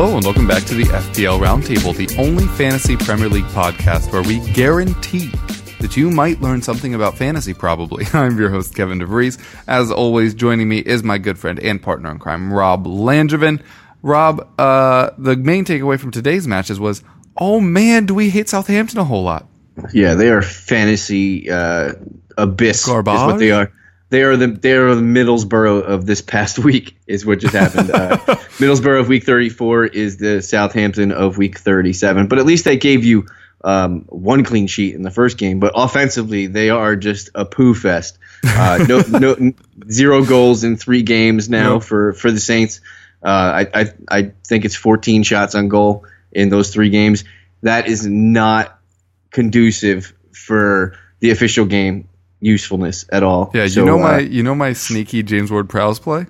Hello, and welcome back to the FPL Roundtable, the only fantasy Premier League podcast where we guarantee that you might learn something about fantasy, probably. I'm your host, Kevin DeVries. As always, joining me is my good friend and partner in crime, Rob Langevin. Rob, uh, the main takeaway from today's matches was, oh man, do we hate Southampton a whole lot? Yeah, they are fantasy uh, abyss. Garbage? Is what they are. They are the they are the Middlesbrough of this past week. Is what just happened. uh, Middlesbrough of week thirty four is the Southampton of week thirty seven. But at least they gave you um, one clean sheet in the first game. But offensively, they are just a poo fest. Uh, no, no, zero goals in three games now Nope. for for the Saints. Uh, I, I I think it's fourteen shots on goal in those three games. That is not conducive for the official game usefulness at all. Yeah, you know uh, my you know my sneaky James Ward Prowse play?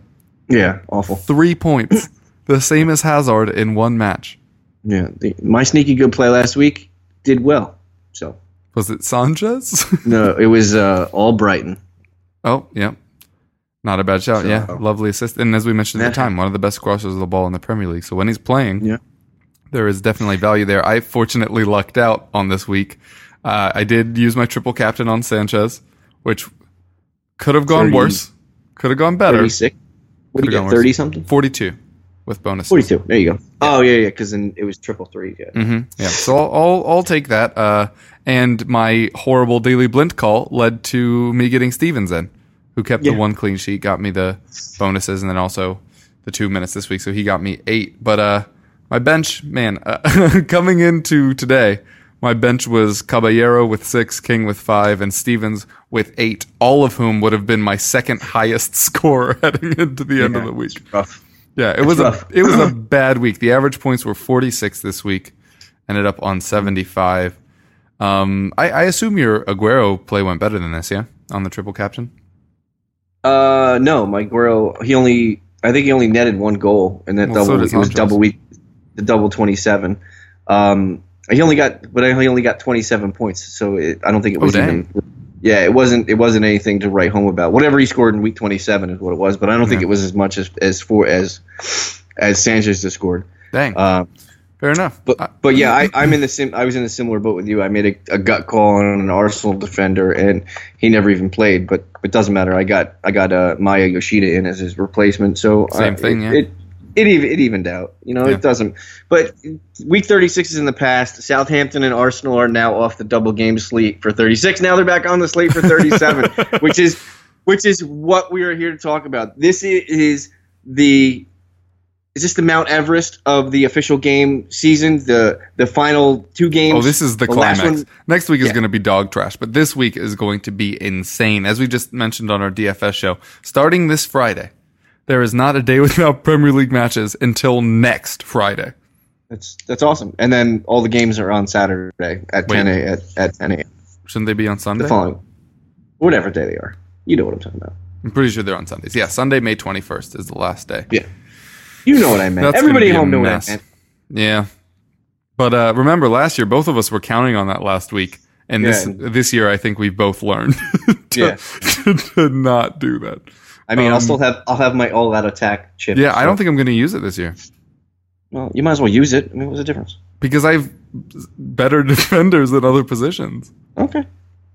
yeah awful. Three points. the same as Hazard in one match. Yeah, the, my sneaky good play last week did well. So Was it Sanchez? no, it was uh, Albrighton. oh, yeah. Not a bad shout. So- yeah, lovely assist. And as we mentioned at the time, one of the best crossers of the ball in the Premier League. So when he's playing, Yeah. there is definitely value there. I fortunately lucked out on this week. Uh, I did use my triple captain on Sanchez, which could have gone 30 worse, could have gone better. Thirty six. What do you get? worse. Thirty something. 42 with bonuses. Forty two. There you go. Oh yeah, yeah. Because then it was triple three. Yeah. hmm Yeah, so I'll, I'll I'll take that. Uh, and my horrible Daley Blind call led to me getting Stevens in, who kept the one clean sheet, got me the bonuses, and then also the two minutes this week. So he got me eight. But uh, my bench, man, uh, coming into today, my bench was Caballero with six, King with five, and Stevens with eight. All of whom would have been my second highest score heading into the end of the week. Rough. Yeah, it was rough. a it was a bad week. The average points were 46 this week, ended up on 75. Um, I, I assume your Aguero play went better than this, yeah, on the triple captain. Uh, no, my Guerrero. He only. I think he only netted one goal and that Well, so double. it was double week. The double twenty seven. Um, he only got, but he only got twenty seven points. So it, I don't think it Oh, was dang. even. Yeah, it wasn't. It wasn't anything to write home about. Whatever he scored in week twenty seven is what it was. But I don't think it was as much as as for as as Sanchez just scored. Dang, Uh, fair enough. but but yeah, I, I'm in the sim. I was in a similar boat with you. I made a, a gut call on an Arsenal defender, and he never even played. But it doesn't matter. I got I got uh, Maya Yoshida in as his replacement. So Same uh, thing, It, yeah. it it even it evened out. You know, Yeah. it doesn't. But week 36 is in the past. Southampton and Arsenal are now off the double game slate for 36. Now they're back on the slate for 37, which is which is what we are here to talk about. This is the is this the Mount Everest of the official game season? The the final two games. oh, this is the, last climax. Next week is Yeah. going to be dog trash, but this week is going to be insane. As we just mentioned on our DFS show, starting this Friday, there is not a day without Premier League matches until next Friday. That's that's awesome. And then all the games are on Saturday at Wait. 10 a, at, at 10 a.m. Shouldn't they be on Sunday? The following, whatever day they are. You know what I'm talking about. I'm pretty sure they're on Sundays. Yeah, Sunday, May 21st is the last day. Yeah. You know what I meant. Everybody at home knew what I meant. Yeah. But uh, remember, last year, both of us were counting on that last week. And this Yeah. this year, I think we've both learned to, Yeah. to, to not do that. I mean, Um, I'll still have I'll have my all out attack chip. Yeah, I don't think I'm going to use it this year Well, you might as well use it. I mean, what's the difference? because I've better defenders at other positions. Okay,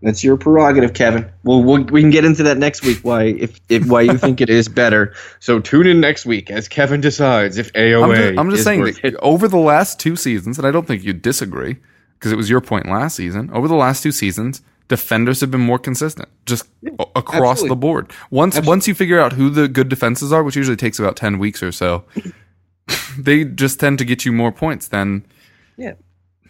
that's your prerogative, Kevin. Well, we'll we can get into that next week. Why if, if why you think it is better? So tune in next week as Kevin decides if AOA. I'm just, I'm just saying that it. over the last two seasons, and I don't think you'd disagree because it was your point last season. Over the last two seasons, defenders have been more consistent, just a- across absolutely. the board. Once once you figure out who the good defenses are, which usually takes about ten weeks or so, they just tend to get you more points than Yeah.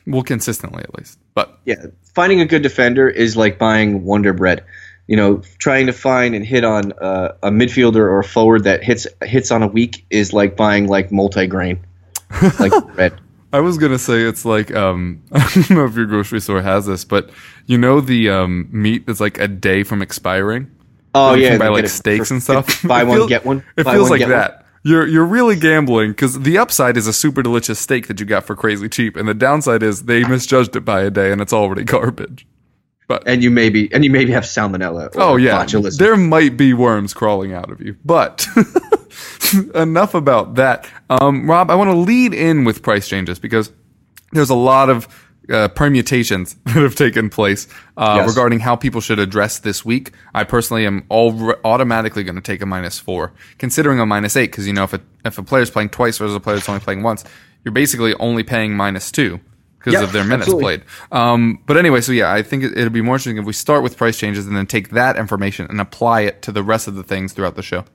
Well, consistently at least. But yeah, finding a good defender is like buying Wonder Bread. You know, trying to find and hit on uh, a midfielder or a forward that hits hits on a week is like buying like multigrain, like bread. I was gonna say it's like um, I don't know if your grocery store has this, but you know the um, meat is like a day from expiring. Oh you yeah, can buy like steaks for and stuff. Buy one feels- get one. It feels one, like get one. that. You're you're really gambling because the upside is a super delicious steak that you got for crazy cheap, and the downside is they misjudged it by a day and it's already garbage. But and you maybe and you maybe have salmonella. Or oh yeah, botulism. there might be worms crawling out of you. But enough about that. Um, Rob, I want to lead in with price changes because there's a lot of uh, permutations that have taken place uh, Yes. regarding how people should address this week. I personally am all automatically going to take a minus four, considering a minus eight, because you know if a if a player's playing twice versus a player that's only playing once, you're basically only paying minus two because of their minutes absolutely. played. Um, but anyway, so yeah, I think it, it'll be more interesting if we start with price changes and then take that information and apply it to the rest of the things throughout the show.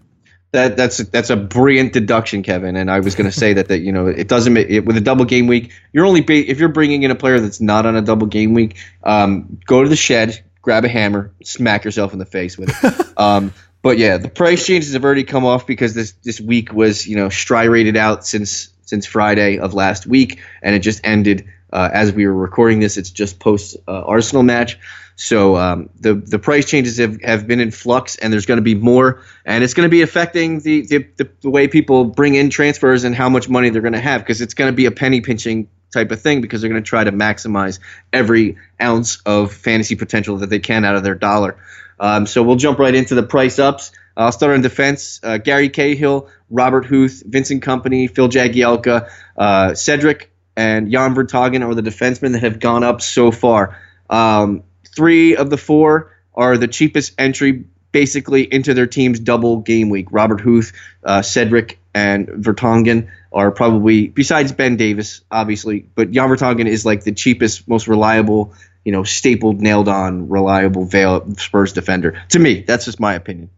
That that's that's a brilliant deduction, Kevin. And I was going to say that that you know it doesn't make it, with a double game week. You're only ba- if you're bringing in a player that's not on a double game week. Um, go to the shed, grab a hammer, smack yourself in the face with it. um, but yeah, the price changes have already come off because this this week was you know striated out since since Friday of last week, and it just ended uh, as we were recording this. It's just post uh, Arsenal match. So um, the the price changes have, have been in flux, and there's going to be more, and it's going to be affecting the, the, the, way people bring in transfers and how much money they're going to have, because it's going to be a penny pinching type of thing, because they're going to try to maximize every ounce of fantasy potential that they can out of their dollar. Um, so we'll jump right into the price ups. I'll start on defense. Uh, Gary Cahill, Robert Huth, Vincent Kompany, Phil Jagielka, uh, Cedric, and Jan Vertonghen are the defensemen that have gone up so far. Um, three of the four are the cheapest entry basically into their team's double game week. Robert Huth, uh, Cedric, and Vertonghen are probably besides Ben Davies, obviously, but Jan Vertonghen is like the cheapest, most reliable, you know, stapled, nailed on, reliable Vale Spurs defender. To me, that's just my opinion.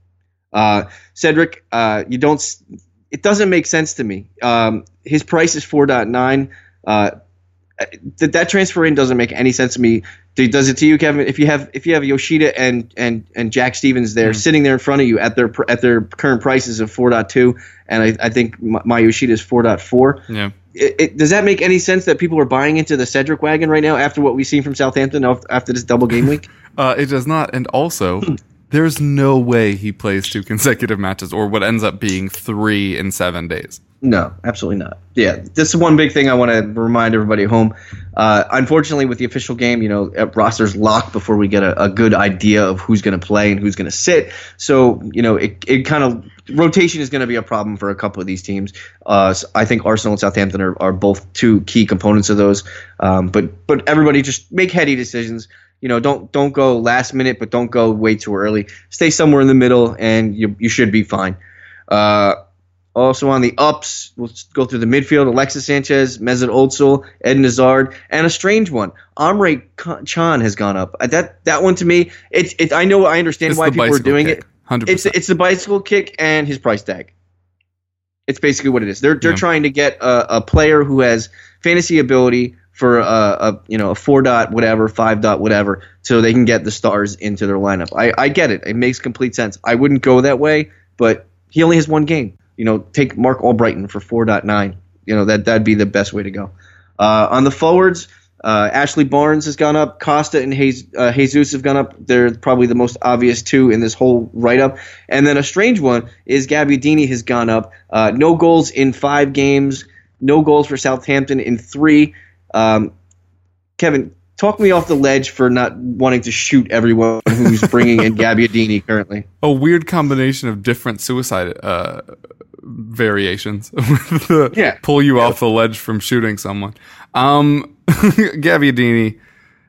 Uh, Cedric, uh, you don't. It doesn't make sense to me. Um, his price is four point nine. Uh, that that transfer in doesn't make any sense to me. Does it to you, Kevin? If you have if you have Yoshida and and and Jack Stevens there sitting there in front of you at their at their current prices of 4.2, and I, I think my, my Yoshida is 4.4. Yeah. It, it, does that make any sense that people are buying into the Cedric wagon right now after what we've seen from Southampton after this double game week? Uh, it does not. And also, there's no way he plays two consecutive matches or what ends up being three in seven days. No, absolutely not. Yeah, this is one big thing I want to remind everybody at home. Uh, unfortunately, with the official game, you know, uh, rosters locked before we get a, a good idea of who's going to play and who's going to sit. So, you know, it, it kind of rotation is going to be a problem for a couple of these teams. Uh, so I think Arsenal and Southampton are, are both two key components of those. Um, but but everybody just make heady decisions. You know, don't don't go last minute, but don't go way too early. Stay somewhere in the middle, and you you should be fine. Uh, also on the ups, we'll go through the midfield: Alexis Sanchez, Mesut Ozil, Eden Hazard, and a strange one, Emre Can has gone up. Uh, That that one to me, it's it. I know I understand It's why people are doing kick, it. 100%. It's it's the bicycle kick and his price tag. It's basically what it is. They're they're Yeah. trying to get a, a player who has fantasy ability for a, a you know a four dot whatever five dot whatever so they can get the stars into their lineup. I, I get it. It makes complete sense. I wouldn't go that way, but he only has one game. You know, take Marc Albrighton for four point nine. You know that that'd be the best way to go. Uh, on the forwards, uh, Ashley Barnes has gone up. Costa and Jesus, uh, Jesus have gone up. They're probably the most obvious two in this whole write up. And then a strange one is Gabbiadini has gone up. Uh, no goals in five games. No goals for Southampton in three. Um, Kevin, talk me off the ledge for not wanting to shoot everyone who's bringing in Gabbiadini currently. a weird combination of different suicide uh, variations Yeah. pull you off the ledge from shooting someone. Um, Gabbiadini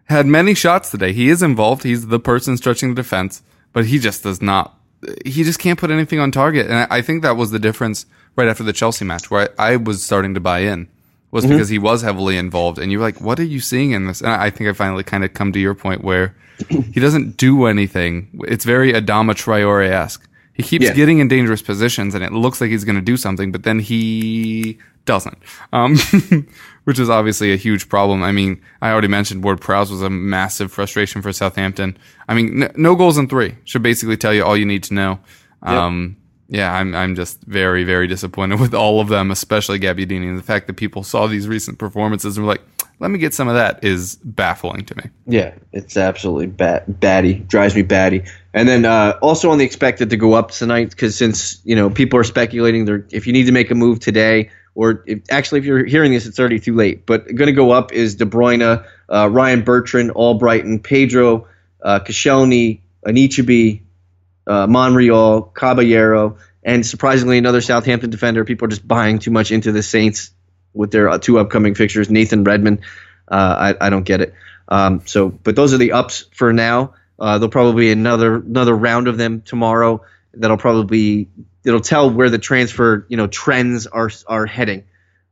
had many shots today. He is involved. He's the person stretching the defense, but he just does not. He just can't put anything on target. And I I think that was the difference right after the Chelsea match, where I, I was starting to buy in, was because he was heavily involved. And you're like, what are you seeing in this? And I think I finally kind of come to your point where he doesn't do anything. It's very Adama Traore esque. He keeps Yeah. getting in dangerous positions, and it looks like he's going to do something, but then he doesn't, um, which is obviously a huge problem. I mean, I already mentioned Ward Prowse was a massive frustration for Southampton. I mean, n- no goals in three should basically tell you all you need to know. Um, yeah, I'm I'm just very very disappointed with all of them, especially Gabbiadini. And the fact that people saw these recent performances and were like, "Let me get some of that," is baffling to me. Yeah, it's absolutely bad, batty. Drives me batty. And then uh, also on the expected to go up tonight because since you know people are speculating, they're if you need to make a move today, or if, actually if you're hearing this, it's already too late. But going to go up is De Bruyne, uh, Ryan Bertrand, Albrighton, Pedro, uh, Koscielny, Anichebe, uh, Monreal, Caballero, and surprisingly another Southampton defender. People are just buying too much into the Saints with their uh, two upcoming fixtures. Nathan Redmond, uh, I, I don't get it. Um, so, but those are the ups for now. Uh, there'll probably be another another round of them tomorrow. That'll probably it'll tell where the transfer you know trends are are heading.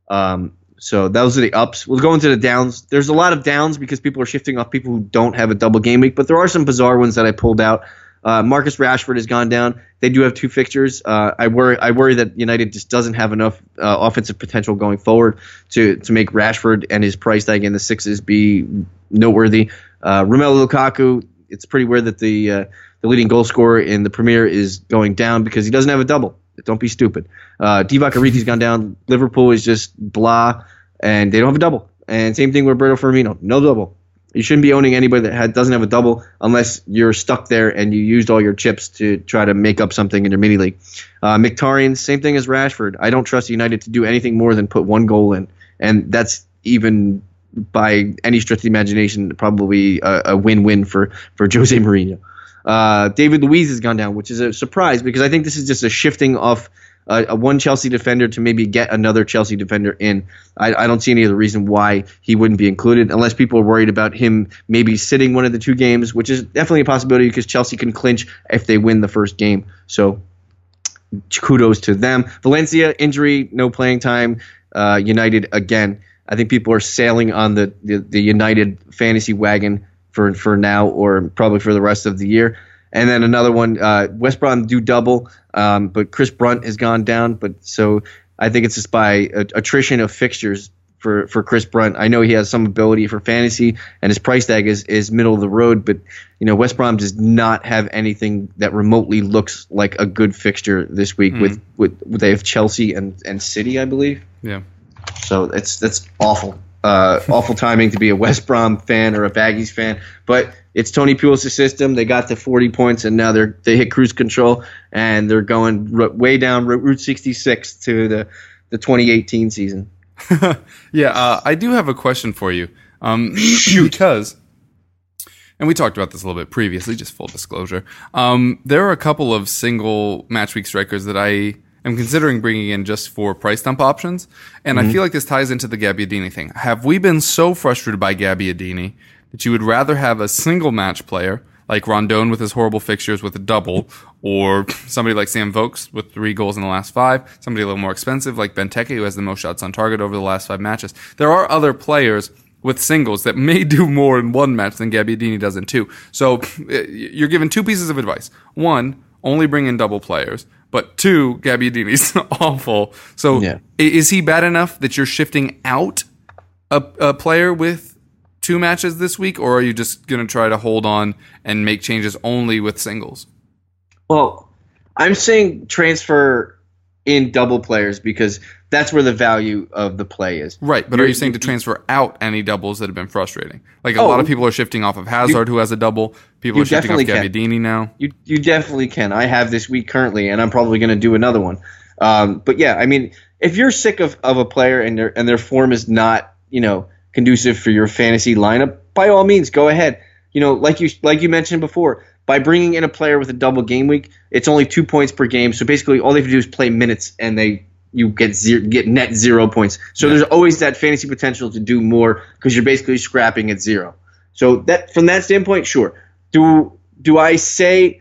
Um, so those are the ups. We'll go into the downs. There's a lot of downs because people are shifting off people who don't have a double game week, but there are some bizarre ones that I pulled out. Uh, Marcus Rashford has gone down. They do have two fixtures. Uh, I worry. I worry that United just doesn't have enough uh, offensive potential going forward to to make Rashford and his price tag in the sixes be noteworthy. Uh, Romelu Lukaku. It's pretty weird that the uh, the leading goal scorer in the Premier is going down because he doesn't have a double. Don't be stupid. Uh, Divock Origi's gone down. Liverpool is just blah, and they don't have a double. And same thing with Roberto Firmino. No double. You shouldn't be owning anybody that had, doesn't have a double unless you're stuck there and you used all your chips to try to make up something in your mini league. Uh, same thing as Rashford. I don't trust United to do anything more than put one goal in, and that's even by any stretch of the imagination probably a, a win-win for for Jose Mourinho. Uh, David Luiz has gone down, which is a surprise because I think this is just a shifting off uh, a one Chelsea defender to maybe get another Chelsea defender in. I, I don't see any other reason why he wouldn't be included, unless people are worried about him maybe sitting one of the two games, which is definitely a possibility because Chelsea can clinch if they win the first game. So kudos to them. Valencia injury, no playing time. Uh, United again. I think people are sailing on the, the, the United fantasy wagon for for now or probably for the rest of the year. And then another one, uh, West Brom do double, um, but Chris Brunt has gone down. But so I think it's just by a- attrition of fixtures for, for Chris Brunt. I know he has some ability for fantasy, and his price tag is, is middle of the road. But you know, West Brom does not have anything that remotely looks like a good fixture this week. With, with they have Chelsea and, and City, I believe. Yeah. So it's that's awful. Uh, awful timing to be a West Brom fan or a Baggies fan, but it's Tony Pulis' system. They got to 40 points, and now they're they hit cruise control, and they're going r- way down Route Route 66 to the the 2018 season. yeah, uh, I do have a question for you. Um, because, and we talked about this a little bit previously, just full disclosure. Um, there are a couple of single match week strikers that I am considering bringing in just for price dump options. And I feel like this ties into the Gabbiadini thing. Have we been so frustrated by Gabbiadini that you would rather have a single match player like Rondon with his horrible fixtures with a double, or somebody like Sam Vokes with three goals in the last five, somebody a little more expensive like Benteke who has the most shots on target over the last five matches. There are other players with singles that may do more in one match than Gabbiadini does in two. So uh, you're given two pieces of advice. One, only bring in double players. But two, Gabbiadini's awful. So Yeah. is he bad enough that you're shifting out a, a player with two matches this week, or are you just going to try to hold on and make changes only with singles? Well, I'm saying transfer in double players because that's where the value of the play is. Right, but are You're- you saying to transfer out any doubles that have been frustrating? Like a Oh. lot of people are shifting off of Hazard, who has a double. People are shifting off can. Now. You you definitely can. I have this week currently, and I'm probably going to do another one. Um, but yeah, I mean, if you're sick of, of a player and their and their form is not you know conducive for your fantasy lineup, by all means, go ahead. You know, like you like you mentioned before, by bringing in a player with a double game week, it's only two points per game. So basically, all they have to do is play minutes, and they you get zero, get net zero points. So there's always that fantasy potential to do more because you're basically scrapping at zero. So that from that standpoint, sure. Do do I say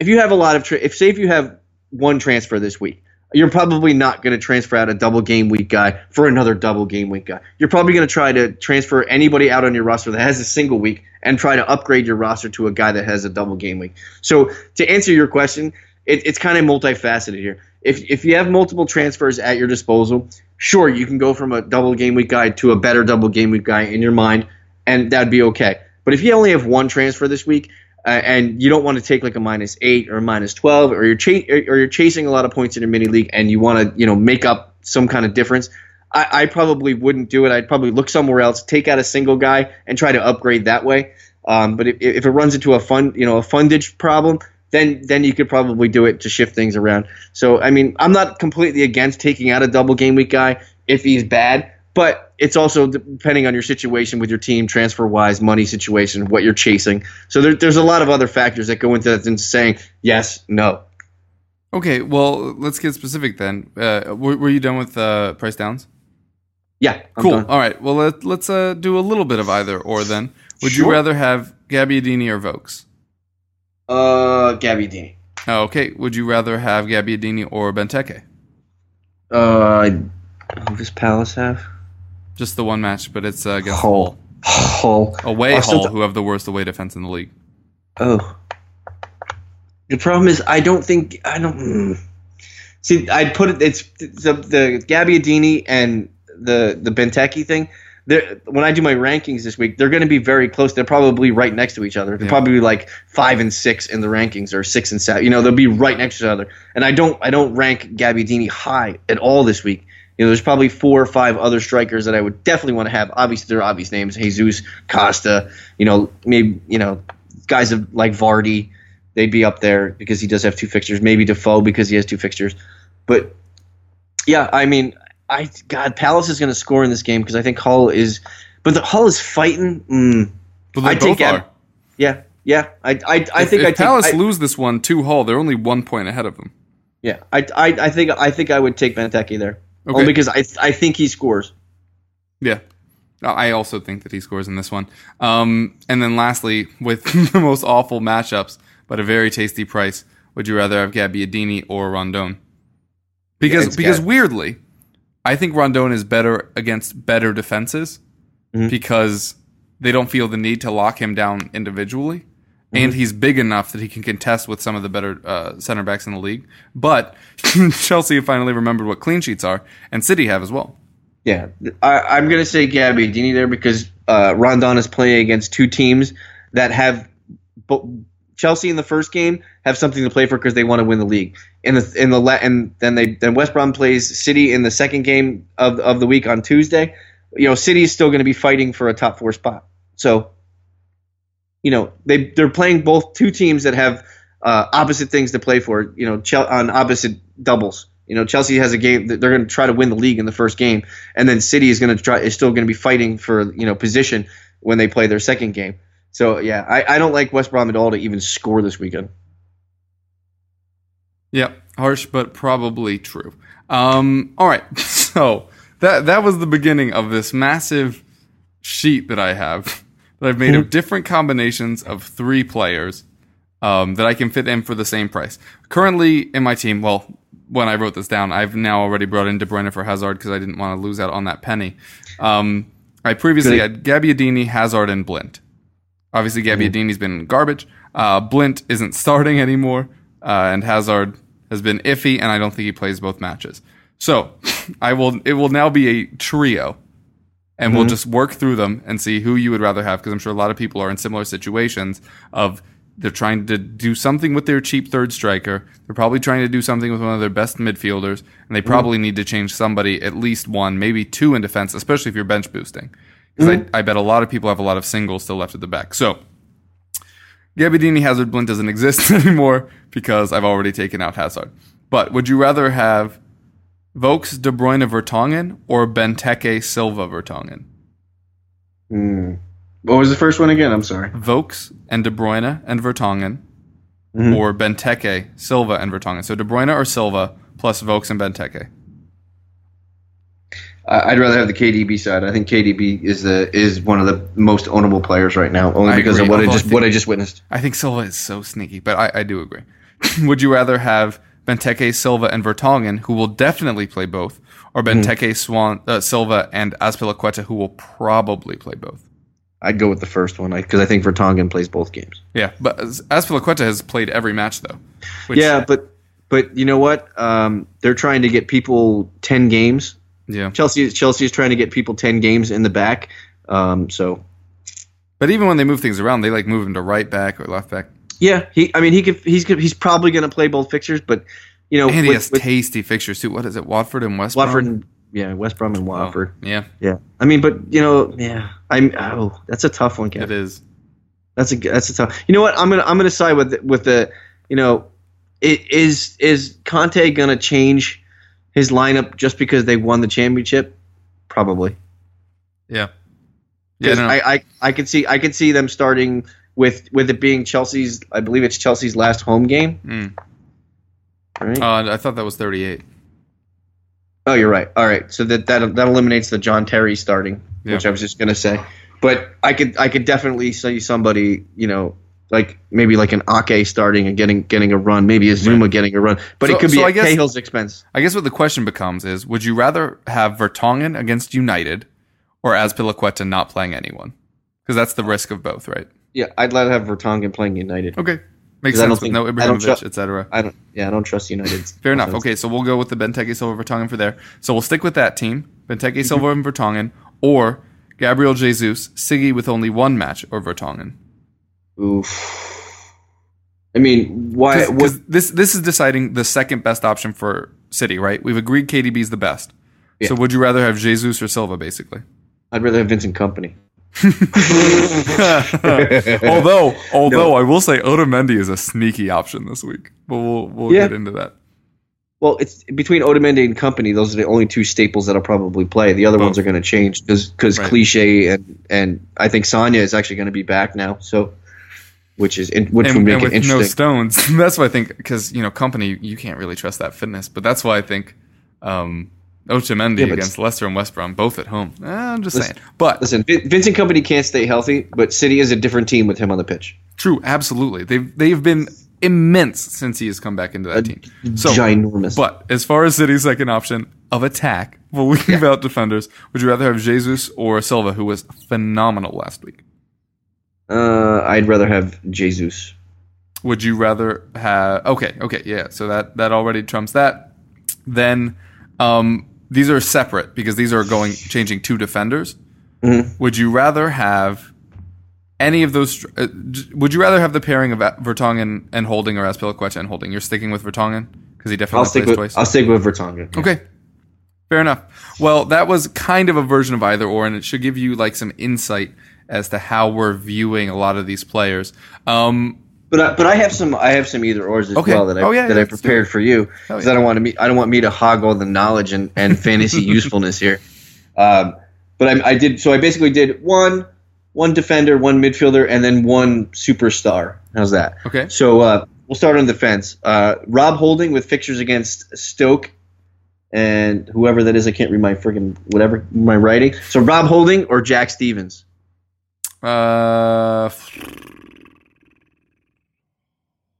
if you have a lot of tra- if say if you have one transfer this week, you're probably not going to transfer out a double game week guy for another double game week guy. You're probably going to try to transfer anybody out on your roster that has a single week and try to upgrade your roster to a guy that has a double game week. So to answer your question, it, it's kind of multifaceted here. If if you have multiple transfers at your disposal, sure you can go from a double game week guy to a better double game week guy in your mind, and that'd be okay. But if you only have one transfer this week, uh, and you don't want to take like a minus eight or a minus twelve, or you're cha- or you're chasing a lot of points in your mini league, and you want to you know make up some kind of difference, I, I, probably wouldn't do it. I'd probably look somewhere else, take out a single guy, and try to upgrade that way. Um, but if, if it runs into a fund you know a fundage problem, then then you could probably do it to shift things around. So I mean, I'm not completely against taking out a double game week guy if he's bad, but it's also depending on your situation with your team, transfer wise, money situation, what you're chasing. So there, there's a lot of other factors that go into that than saying yes, no. Okay, well, let's get specific then. Uh, were, were, you done with uh, price downs? Yeah. I'm cool. Done. All right. Well, let, us uh, do a little bit of either or then. Would sure. you rather have Gabbiadini or Vokes? Uh, Gabbiadini. Oh, okay. Would you rather have Gabbiadini or Benteke? Uh, who does Palace have? Just the one match, but it's uh, against Hull. Hull. Away Hull, th- who have the worst away defense in the league. Oh. The problem is, I don't think I don't. Mm. See, I'd put it. It's the the Gabbiadini and the the Benteke thing. They're, when I do my rankings this week, they're going to be very close. They're probably right next to each other. They're yeah. probably like five and six in the rankings, or six and seven. You know, they'll be right next to each other. And I don't, I don't rank Gabbiadini high at all this week. You know, there's probably four or five other strikers that I would definitely want to have. Obviously, there are obvious names: Jesus, Costa. You know, maybe you know guys of, like Vardy. They'd be up there because he does have two fixtures. Maybe Defoe because he has two fixtures. But yeah, I mean, I God, Palace is going to score in this game because I think Hull is, but the Hull is fighting. Mm, but they I both are. yeah, yeah. I I, I if, think if I Palace I, lose this one to Hull, they're only one point ahead of them. Yeah, I, I, I think I think I would take Benteke there. Okay. Only because I I think he scores. Yeah. I also think that he scores in this one. Um, and then lastly, with the most awful matchups, but a very tasty price, would you rather have Gabbiadini or Rondon? Because yeah, because Gab- weirdly, I think Rondon is better against better defenses mm-hmm. because they don't feel the need to lock him down individually. Mm-hmm. And he's big enough that he can contest with some of the better uh, center backs in the league. But Chelsea finally remembered what clean sheets are, and City have as well. Yeah, I, am going to say Gabbiadini there because uh, Rondon is playing against two teams that have Chelsea in the first game have something to play for because they want to win the league. In the in the and then they then West Brom plays City in the second game of of the week on Tuesday. You know, City is still going to be fighting for a top four spot. So you know they they're playing both two teams that have uh, opposite things to play for. You know, on opposite doubles. You know, Chelsea has a game they're going to try to win the league in the first game, and then City is going to try is still going to be fighting for you know position when they play their second game. So yeah, I, I don't like West Brom at all to even score this weekend. Yeah, harsh but probably true. Um, all right, so that that was the beginning of this massive sheet that I have that I've made of mm-hmm. different combinations of three players um, that I can fit in for the same price. Currently in my team, well, when I wrote this down, I've now already brought in De Bruyne for Hazard because I didn't want to lose out on that penny. Um, I previously Good. had Gabbiadini, Hazard, and Blind. Obviously, Gabbiadini's mm-hmm. been garbage. Uh, Blind isn't starting anymore, uh, and Hazard has been iffy, and I don't think he plays both matches. So I will. It will now be a trio and mm-hmm. we'll just work through them and see who you would rather have because I'm sure a lot of people are in similar situations of they're trying to do something with their cheap third striker. They're probably trying to do something with one of their best midfielders, and they mm-hmm. probably mm-hmm. need to change somebody, at least one, maybe two in defense, especially if you're bench boosting. Because mm-hmm. I, I, bet a lot of people have a lot of singles still left at the back. So, Gabbiadini Hazard Blind doesn't exist anymore because I've already taken out Hazard. But would you rather have Vokes De Bruyne Vertonghen or Benteke Silva Vertonghen? Hmm. What was the first one again? I'm sorry. Vokes and De Bruyne and Vertonghen, mm-hmm. or Benteke Silva and Vertonghen. So De Bruyne or Silva plus Vokes and Benteke. I'd rather have the KDB side. I think KDB is the is one of the most ownable players right now, only I because agree. of what Although I just I think, what I just witnessed. I think Silva is so sneaky, but I, I do agree. Would you rather have Benteke, Silva, and Vertonghen, who will definitely play both, or mm-hmm. Benteke, mm. Swan, uh, Silva, and Azpilicueta, who will probably play both. I'd go with the first one because I, I, think Vertonghen plays both games. Yeah, but Azpilicueta has played every match though. Which, yeah, but but you know what? Um, they're trying to get people ten games. Yeah. Chelsea Chelsea is trying to get people ten games in the back. Um, so But even when they move things around, they like move him to right back or left back. yeah, he. I mean, he could. He's he's probably going to play both fixtures, but you know, And he with- has with tasty fixtures too. What is it? Watford and West Watford Brom? and yeah, West Brom and Oh, Watford. yeah, Yeah, I mean, but you know, yeah, I'm. Oh, that's a tough one, it Kevin. is. That's a that's a tough. You know what? I'm gonna I'm gonna side with with the. You know, it is is Conte gonna change his lineup just because they won the championship? Probably. Yeah. Yeah. no, I, I I could see I could see them starting with with it being Chelsea's. I believe it's Chelsea's last home game. Mm. Right. Uh, I thought that was 38. Oh, you're right. All right, so that that that eliminates the John Terry starting, which I was just gonna say. But I could I could definitely see somebody, you know, like maybe like an Ake starting and getting getting a run, maybe a Zouma getting a run, but So- it could be so I at guess- Cahill's expense. I guess what the question becomes is: Would you rather have Vertonghen against United, or Azpilicueta not playing anyone? Because that's the risk of both, right? Yeah, I'd rather have Vertonghen playing United. Okay, makes 'Cause I don't sense with think- no Ibrahimovic, tru- etc. I don't. Yeah, I don't trust United. Fair enough. Okay, so we'll go with the Benteke Silva Vertonghen for there. So we'll stick with that team: Benteke mm-hmm. Silva and Vertonghen, or Gabriel Jesus, Siggy with only one match, or Vertonghen. Oof. I mean, why? What, Because this this is deciding the second best option for City, right? We've agreed KDB is the best. Yeah. So would you rather have Jesus or Silva, basically? I'd rather have Vincent Kompany. although, although I will say Otamendi is a sneaky option this week, but we'll we'll Yeah. get into that. Well, it's between Otamendi and Kompany. Those are the only two staples that I'll probably play. The other Both. ones are going to change because Right. Clichy and and I think Sagna is actually going to be back now. So, which is in, which And, would make and it with interesting. no stones, that's why I think because you know Kompany you can't really trust that fitness, but that's why I think um, Otamendi Yeah, against Leicester and West Brom both at home. Eh, I'm just Listen- saying, but Listen, Vincent Kompany can't stay healthy, but City is a different team with him on the pitch. true, absolutely. They've they've been immense since he has come back into that team. So Ginormous. But as far as City's second option of attack, we'll leave out defenders. Would you rather have Jesus or Silva, who was phenomenal last week? Uh, I'd rather have Jesus. Would you rather have? Okay, okay, yeah. So that that already trumps that. Then um, these are separate because these are going changing two defenders. Mhm. Would you rather have any of those? Uh, would you rather have the pairing of Vertonghen and Holding or Azpilicueta and Holding? You're sticking with Vertonghen because he I'll definitely stick plays with twice. I'll stick with Vertonghen. Okay. Fair enough. Well, that was kind of a version of either or, and it should give you like some insight as to how we're viewing a lot of these players. Um, But I, but I have some I have some either ors as Okay. well that I Oh, yeah, that yeah, I prepared for you because I don't want to me I don't want me to hog all the knowledge and, and fantasy usefulness here. Um, but I, I did so I basically did one one defender, one midfielder, and then one superstar. How's that? okay. So uh, we'll start on defense. Uh, Rob Holding with fixtures against Stoke and whoever that is. I can't read my freaking whatever my writing. So Rob Holding or Jack Stevens. Uh,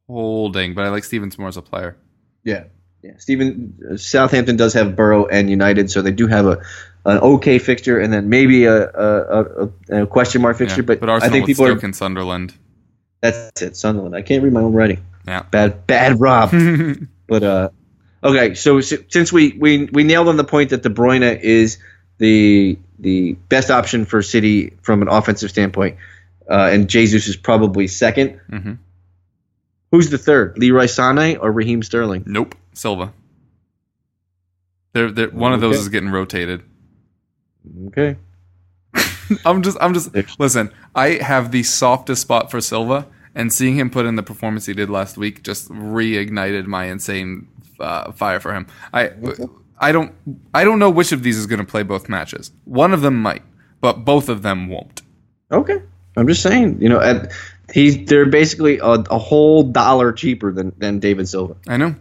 holding, but I like Stevens more as a player. Yeah, yeah. Stephen uh, Southampton does have Borough and United, so they do have a an okay fixture, and then maybe a a, a, a question mark fixture. Yeah, but, but Arsenal I think people are. and Sunderland. That's it. Sunderland. I can't read my own writing. Yeah. Bad, bad Rob. but uh, okay. So, si- since we, we we nailed on the point that De Bruyne is the the best option for City from an offensive standpoint, uh, and Jesus is probably 2nd hmm Who's the third? Leroy Sané or Raheem Sterling? Nope. Silva. They're, they're, one of those Okay. is getting rotated. Okay. I'm just, I'm just. Listen, I have the softest spot for Silva, and seeing him put in the performance he did last week just reignited my insane uh, fire for him. I, I don't, I don't know which of these is going to play both matches. One of them might, but both of them won't. Okay. I'm just saying, you know, at, he's they're basically a, a whole dollar cheaper than, than David Silva. I know.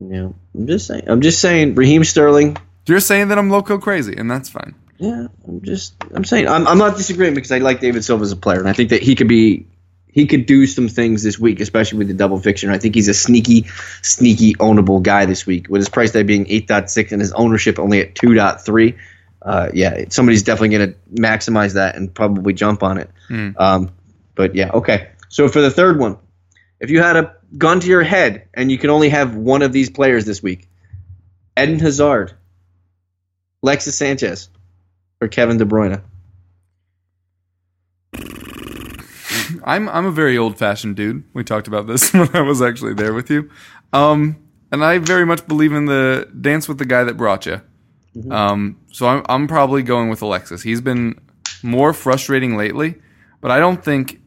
You know, I'm just saying. I'm just saying. Raheem Sterling. You're saying that I'm loco crazy, and that's fine. Yeah, I'm just. I'm saying. I'm, I'm not disagreeing because I like David Silva as a player, and I think that he could be. He could do some things this week, especially with the double fiction. I think he's a sneaky, sneaky ownable guy this week with his price tag being 8.6 and his ownership only at 2.3. Uh, yeah, somebody's definitely going to maximize that and probably jump on it. Hmm. Um, but yeah, okay. So for the third one, if you had a gun to your head and you can only have one of these players this week, Eden Hazard, Alexis Sanchez, or Kevin De Bruyne. I'm I'm a very old fashioned dude. We talked about this when I was actually there with you, um, and I very much believe in the dance with the guy that brought you. Um, so I'm I'm probably going with Alexis. He's been more frustrating lately, but I don't think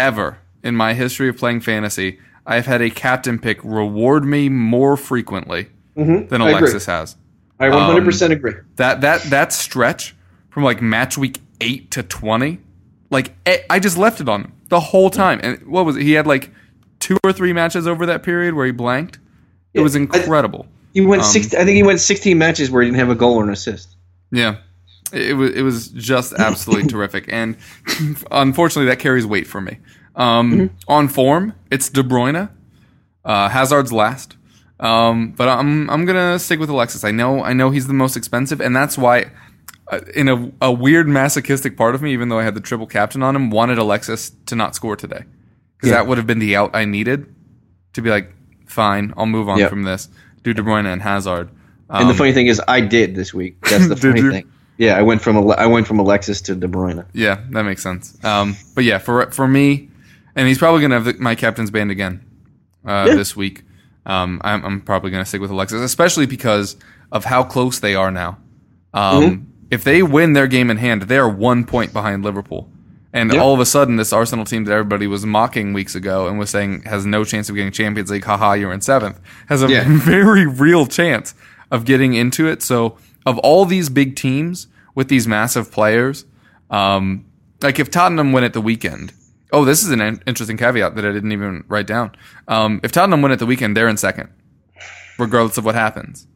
ever in my history of playing fantasy I've had a captain pick reward me more frequently than I agree. Alexis has. I 100% agree. That that that stretch from like match week eight to twenty, like eh, I just left it on him the whole time. And what was it? He had like two or three matches over that period where he blanked. It was incredible. He went six. I think he went 16 matches where he didn't have a goal or an assist. Yeah. It, it was it was just absolutely terrific, and unfortunately, that carries weight for me. Um, On form, it's De Bruyne. Uh, Hazard's last, um, but I'm I'm gonna stick with Alexis. I know I know he's the most expensive, and that's why, in a a weird masochistic part of me, even though I had the triple captain on him, wanted Alexis to not score today because Yeah. that would have been the out I needed to be like, fine, I'll move on Yeah. from this. Do De Bruyne and Hazard. And the funny thing is, I did this week. That's the funny you? thing. Yeah, I went from I went from Alexis to De Bruyne. Yeah, that makes sense. Um, but yeah, for for me, and he's probably gonna have the, my captain's band again uh, Yeah. this week. Um, I'm, I'm probably gonna stick with Alexis, especially because of how close they are now. Um, Mm-hmm. If they win their game in hand, they are one point behind Liverpool. And Yeah. all of a sudden, this Arsenal team that everybody was mocking weeks ago and was saying has no chance of getting Champions League, haha, you're in seventh, has a Yeah. very real chance of getting into it. So, of all these big teams with these massive players, um, like if Tottenham win at the weekend, oh, this is an interesting caveat that I didn't even write down. Um, if Tottenham win at the weekend, they're in second, regardless of what happens.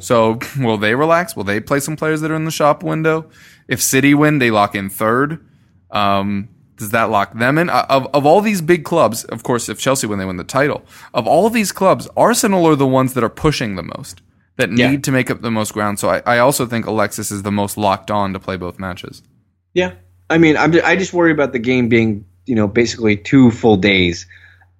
So will they relax? Will they play some players that are in the shop window? If City win, they lock in third. Um, does that lock them in? Uh, Of, of all these big clubs, of course, if Chelsea win, they win the title. Of all these clubs, Arsenal are the ones that are pushing the most, that need Yeah. to make up the most ground. So I, I also think Alexis is the most locked on to play both matches. Yeah, I mean, I'm, I just worry about the game being, you know, basically two full days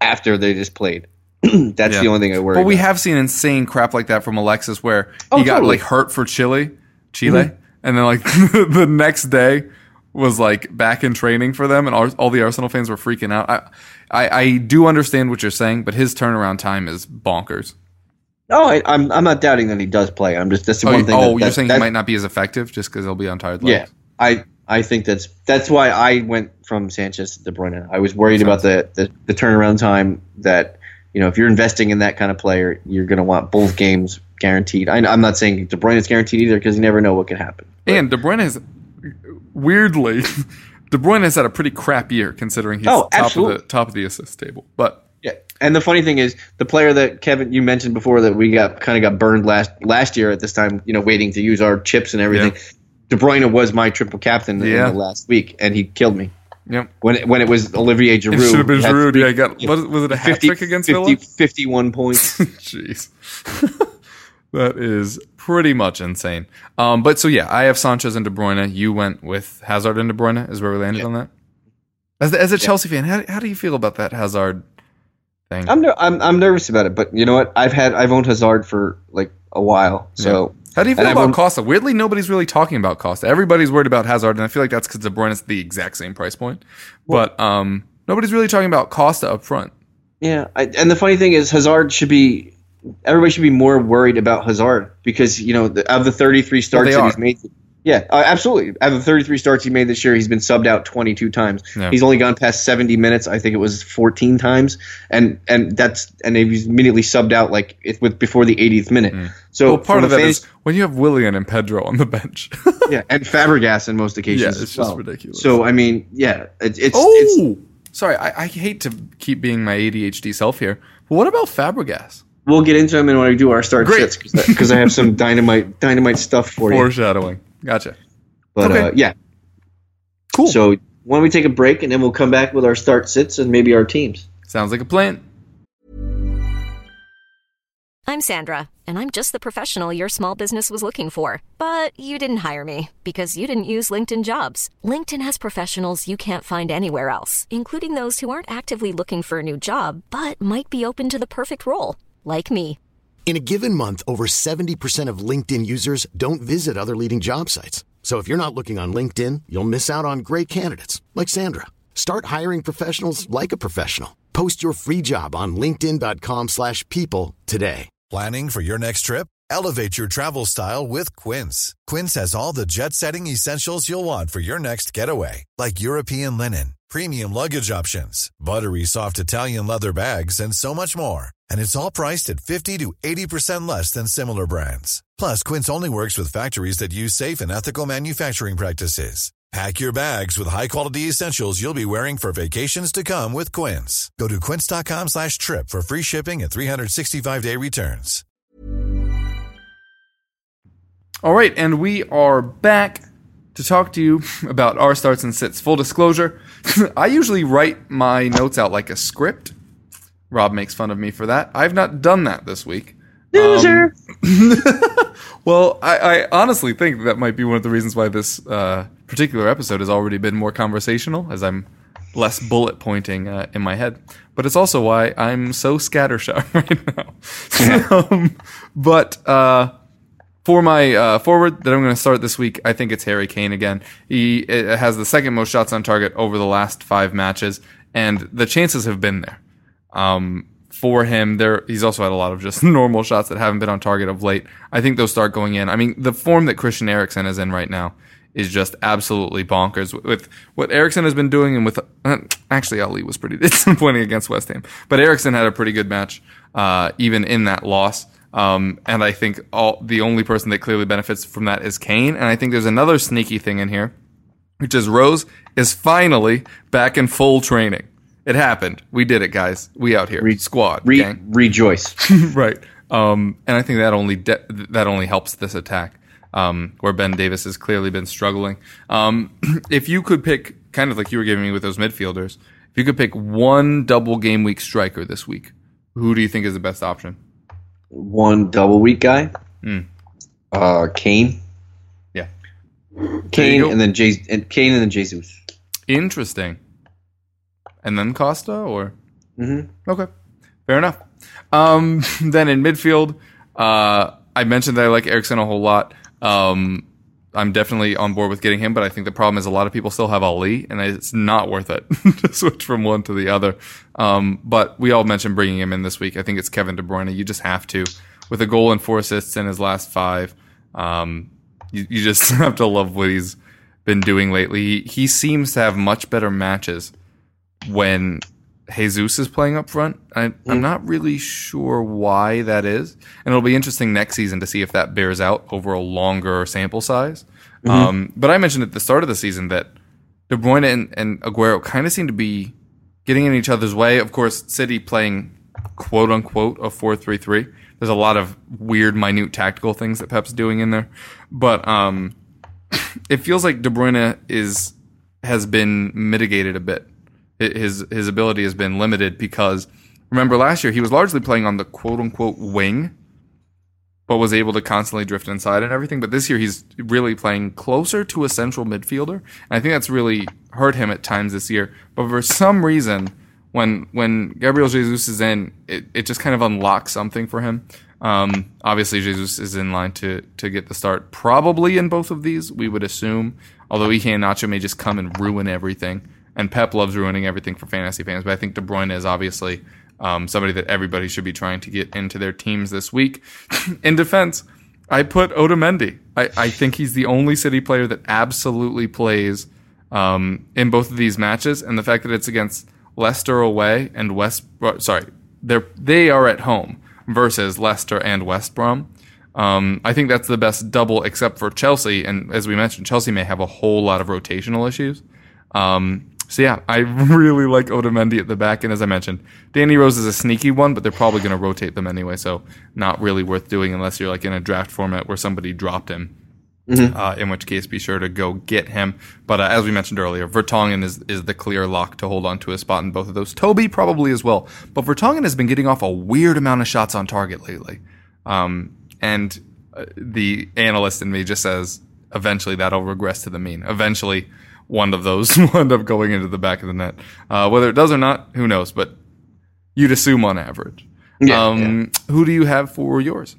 after they just played. That's Yeah. the only thing I worry. But we about. have seen insane crap like that from Alexis, where Oh, he got totally. like hurt for Chile, Chile, mm-hmm. and then like the next day was like back in training for them, and all, all the Arsenal fans were freaking out. I, I, I do understand what you're saying, but his turnaround time is bonkers. Oh, I, I'm I'm not doubting that he does play. I'm just that's the Oh, one thing. oh that, you're that- saying that- he might not be as effective just because he'll be on tired legs. Yeah. I I think that's that's why I went from Sanchez to De Bruyne. I was worried about the, the the turnaround time. That you know, if you're investing in that kind of player, you're going to want both games guaranteed. I, I'm not saying De Bruyne is guaranteed either because you never know what can happen. And De Bruyne has weirdly, De Bruyne has had a pretty crap year considering he's Oh, top of the top of the assist table. But Yeah, and the funny thing is, the player that Kevin you mentioned before that we got kind of got burned last last year at this time, you know, waiting to use our chips and everything. De Bruyne was my triple captain Yeah. in the last week, and he killed me yep. when it, when it was Olivier Giroud. It should have been Giroud. Yeah, got what was it a hat 50, trick against 50, Villa? 51 points. Jeez. that is pretty much insane. Um, but so yeah, I have Sanchez and De Bruyne. You went with Hazard and De Bruyne. Is where we landed on that. As as a Chelsea fan, how, how do you feel about that Hazard thing? I'm, ner- I'm I'm nervous about it, but you know what? I've had I've owned Hazard for like a while, so How do you feel and about Costa? Weirdly, nobody's really talking about Costa. Everybody's worried about Hazard, and I feel like that's because De Bruyne is the exact same price point. But um, nobody's really talking about Costa up front. Yeah, I, and the funny thing is, Hazard should be. Everybody should be more worried about Hazard because you know the, of the 33 starts they that he's made. Yeah, uh, absolutely. Out of the 33 starts he made this year, he's been subbed out 22 times. Yeah. He's only gone past 70 minutes. I think it was 14 times, and and that's and he's immediately subbed out like it, with before the 80th minute. So Mm. Well, part of that is when you have Willian and Pedro on the bench. yeah, and Fabregas in most occasions. Yeah, it's just ridiculous. So I mean, yeah, it, it's it's oh, sorry. I, I hate to keep being my ADHD self here, but what about Fabregas? we'll get into them and when we do our start Great. because I have some dynamite dynamite stuff for you. Foreshadowing. Gotcha. But Okay. uh, yeah, Cool. So why don't we take a break and then we'll come back with our start sits and maybe our teams. Sounds like a plan. I'm Sandra, and I'm just the professional your small business was looking for. But you didn't hire me because you didn't use LinkedIn jobs. LinkedIn has professionals you can't find anywhere else, including those who aren't actively looking for a new job but might be open to the perfect role, like me. In a given month, over 70% of LinkedIn users don't visit other leading job sites. So if you're not looking on LinkedIn, you'll miss out on great candidates like Sandra. Start hiring professionals like a professional. Post your free job on linkedin.com/people today. Planning for your next trip? Elevate your travel style with Quince. Quince has all the jet-setting essentials you'll want for your next getaway, like European linen, premium luggage options, buttery soft Italian leather bags, and so much more. And it's all priced at 50 to 80% less than similar brands. Plus, Quince only works with factories that use safe and ethical manufacturing practices. Pack your bags with high-quality essentials you'll be wearing for vacations to come with Quince. Go to quince.com slash trip for free shipping and 365-day returns. All right, and we are back to talk to you about our starts and sits. Full disclosure, I usually write my notes out like a script. Rob makes fun of me for that. I've not done that this week. Loser. Well, I, I honestly think that might be one of the reasons why this uh, particular episode has already been more conversational, as I'm less bullet pointing uh, in my head. But it's also why I'm so scattershot right now. um, but uh, for my uh, forward that I'm going to start this week, I think it's Harry Kane again. He has the second most shots on target over the last five matches, and the chances have been there. Um, for him, there he's also had a lot of just normal shots that haven't been on target of late. I think they'll start going in. I mean, the form that Christian Eriksen is in right now is just absolutely bonkers. With what Eriksen has been doing, and with uh, actually Alli was pretty disappointing against West Ham, but Eriksen had a pretty good match uh, even in that loss. Um, and I think all the only person that clearly benefits from that is Kane. And I think there's another sneaky thing in here, which is Rose is finally back in full training. It happened. We did it, guys. We out here, squad, Re- gang. rejoice. right. Um, and I think that only de- that only helps this attack, um, where Ben Davies has clearly been struggling. Um, if you could pick, kind of like you were giving me with those midfielders, if you could pick one double game week striker this week, who do you think is the best option? One double week guy. Hmm. Uh, Kane. Yeah. Kane and then J- and Kane and then Jesus. Interesting. And then Costa, or Mhm. okay, fair enough. Um, then in midfield, uh, I mentioned that I like Eriksen a whole lot. Um, I'm definitely on board with getting him, but I think the problem is a lot of people still have Alli, and it's not worth it to switch from one to the other. Um, but we all mentioned bringing him in this week. I think it's Kevin De Bruyne. You just have to, with a goal and four assists in his last five. Um, you, you just have to love what he's been doing lately. He, he seems to have much better matches when Jesus is playing up front. I, I'm not really sure why that is, and it'll be interesting next season to see if that bears out over a longer sample size. Um, but I mentioned at the start of the season that De Bruyne and, and Aguero kind of seem to be getting in each other's way. Of course, City playing quote unquote a four three three. There's a lot of weird, minute tactical things that Pep's doing in there, but um, it feels like De Bruyne is has been mitigated a bit. Hi- His his ability has been limited because remember last year he was largely playing on the quote unquote wing, but was able to constantly drift inside and everything. But this year he's really playing closer to a central midfielder, and I think that's really hurt him at times this year. But for some reason, when when Gabriel Jesus is in, it, it just kind of unlocks something for him. Um, obviously, Jesus is in line to to get the start, probably in both of these. We would assume, although Iheanacho may just come and ruin everything. And Pep loves ruining everything for fantasy fans, but I think De Bruyne is obviously um, somebody that everybody should be trying to get into their teams this week. in defense, I put Otamendi. I, I think he's the only City player that absolutely plays um, in both of these matches, and the fact that it's against Leicester away and West, sorry, they're they are at home versus Leicester and West Brom. Um, I think that's the best double, except for Chelsea, and as we mentioned, Chelsea may have a whole lot of rotational issues. Um, so yeah, I really like Otamendi at the back, and as I mentioned, Danny Rose is a sneaky one, but they're probably going to rotate them anyway, so not really worth doing unless you're like in a draft format where somebody dropped him. Uh, in which case, be sure to go get him. But uh, as we mentioned earlier, Vertonghen is is the clear lock to hold on to a spot in both of those. Toby probably as well, but Vertonghen has been getting off a weird amount of shots on target lately. Um, and uh, the analyst in me just says eventually that'll regress to the mean. Eventually, one of those will end up going into the back of the net. Uh, whether it does or not, who knows? But you'd assume on average. Yeah, um, Who do you have for yours?